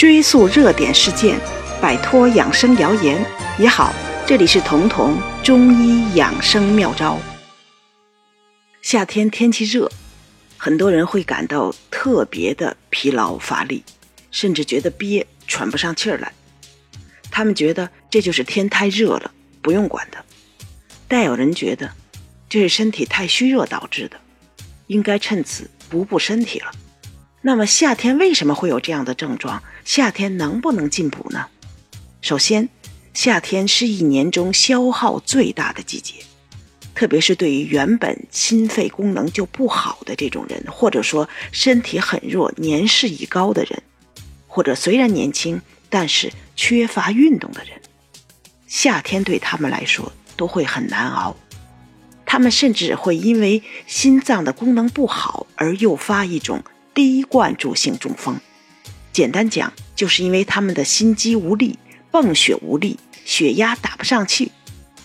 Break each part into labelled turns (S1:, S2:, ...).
S1: 追溯热点事件，摆脱养生谣言也好。这里是彤彤中医养生妙招。夏天天气热，很多人会感到特别的疲劳乏力，甚至觉得憋喘不上气儿来。他们觉得这就是天太热了，不用管它。但有人觉得这是身体太虚热导致的，应该趁此补补身体了。那么夏天为什么会有这样的症状？夏天能不能进补呢？首先，夏天是一年中消耗最大的季节，特别是对于原本心肺功能就不好的这种人，或者说身体很弱、年事已高的人，或者虽然年轻但是缺乏运动的人，夏天对他们来说。都会很难熬，他们甚至会因为心脏的功能不好而诱发一种低灌注性中风。简单讲，就是因为他们的心肌无力、泵血无力、血压打不上去，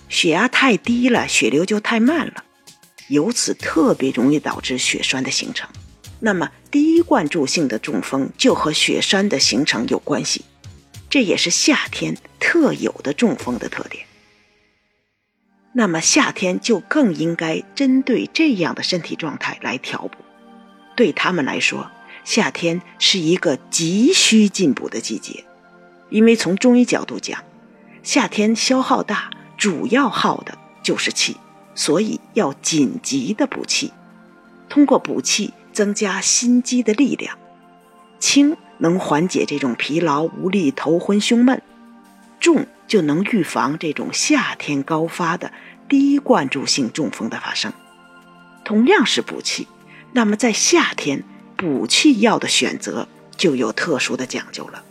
S1: 血压太低了，血流就太慢了，由此特别容易导致血栓的形成。那么，低灌注性的中风就和血栓的形成有关系，这也是夏天特有的中风的特点。那么夏天就更应该针对这样的身体状态来调补。对他们来说，夏天是一个急需进补的季节，因为从中医角度讲，夏天消耗大，主要耗的就是气，所以要紧急的补气。通过补气，增加心肌的力量，轻能缓解这种疲劳无力、头昏胸闷，重。就能预防这种夏天高发的低灌注性中风的发生。同样是补气，那么在夏天补气药的选择就有特殊的讲究了。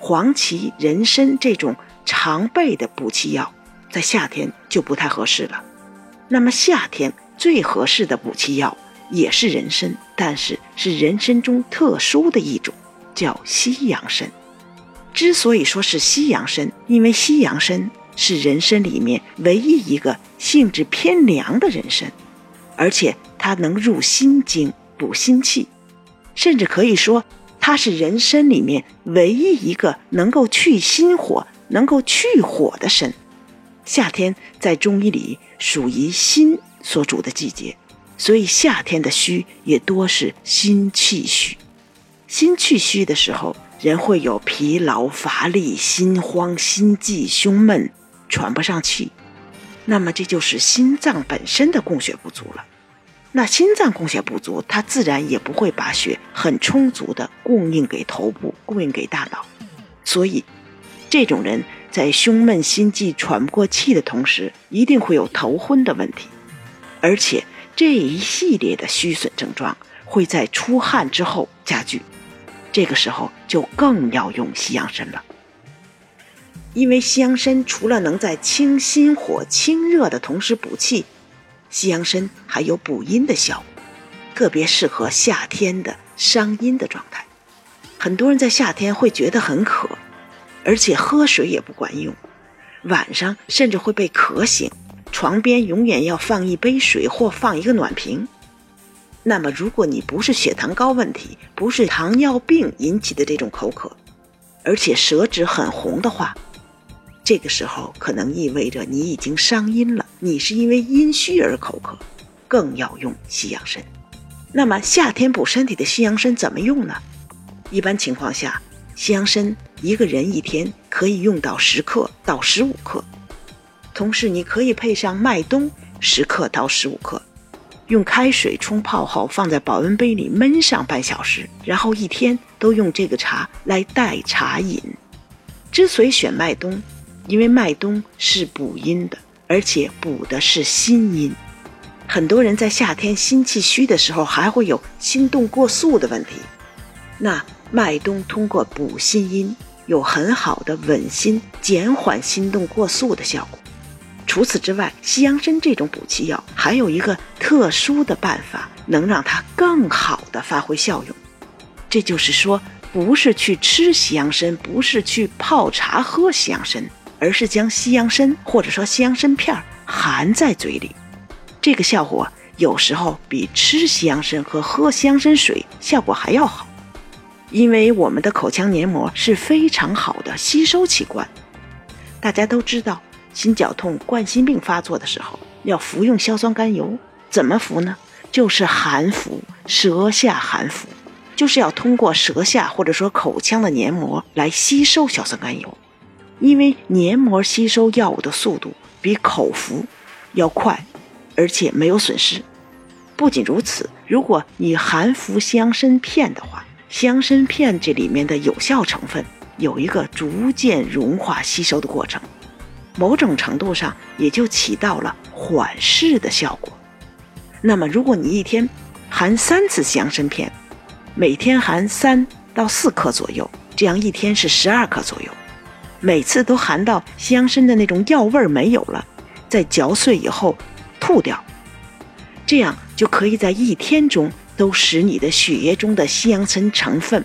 S1: 黄芪、人参这种常备的补气药，在夏天就不太合适了。那么夏天最合适的补气药也是人参，但是是人参中特殊的一种，叫西洋参。之所以说是西洋参，因为西洋参是人参里面唯一一个性质偏凉的人参，而且它能入心经、补心气，甚至可以说它是人参里面唯一一个能够去心火、能够去火的参。夏天在中医里属于心所主的季节，所以夏天的虚也多是心气虚。心气虚的时候。人会有疲劳、乏力、心慌、心悸、胸闷、喘不上气，那么这就是心脏本身的供血不足了。那心脏供血不足，它自然也不会把血很充足的供应给头部、供应给大脑，所以这种人在胸闷、心悸、喘不过气的同时，一定会有头昏的问题，而且这一系列的虚损症状会在出汗之后加剧。这个时候就更要用西洋参了，因为西洋参除了能在清心火、清热的同时补气，西洋参还有补阴的效果，特别适合夏天的伤阴的状态。很多人在夏天会觉得很渴，而且喝水也不管用，晚上甚至会被渴醒，床边永远要放一杯水或放一个暖瓶。那么，如果你不是血糖高问题，不是糖尿病引起的这种口渴，而且舌质很红的话，这个时候可能意味着你已经伤阴了，你是因为阴虚而口渴，更要用西洋参。那么夏天补身体的西洋参怎么用呢？一般情况下，西洋参一个人一天可以用到十克到十五克，同时你可以配上麦冬十克到十五克。用开水冲泡后，放在保温杯里焖上半小时，然后一天都用这个茶来代茶饮。之所以选麦冬，因为麦冬是补阴的，而且补的是心阴。很多人在夏天心气虚的时候，还会有心动过速的问题。那麦冬通过补心阴，有很好的稳心、减缓心动过速的效果。除此之外，西洋参这种补气药还有一个特殊的办法，能让它更好的发挥效用。这就是说，不是去吃西洋参，不是去泡茶喝西洋参，而是将西洋参或者说西洋参片含在嘴里。这个效果有时候比吃西洋参和喝西洋参水效果还要好。因为我们的口腔黏膜是非常好的吸收器官。大家都知道，心绞痛、冠心病发作的时候要服用硝酸甘油，怎么服呢？就是含服，舌下含服，就是要通过舌下或者说口腔的黏膜来吸收硝酸甘油。因为黏膜吸收药物的速度比口服要快，而且没有损失。不仅如此，如果你含服香参片的话，香参片这里面的有效成分有一个逐渐融化吸收的过程，某种程度上也就起到了缓释的效果。那么，如果你一天含三次香参片，每天含三到四克左右，这样一天是十二克左右。每次都含到香参的那种药味没有了，再嚼碎以后吐掉，这样就可以在一天中都使你的血液中的香参成分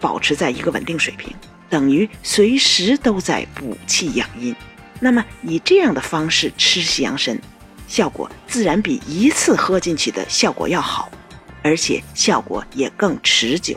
S1: 保持在一个稳定水平，等于随时都在补气养阴。那么以这样的方式吃香参，效果自然比一次喝进去的效果要好，而且效果也更持久。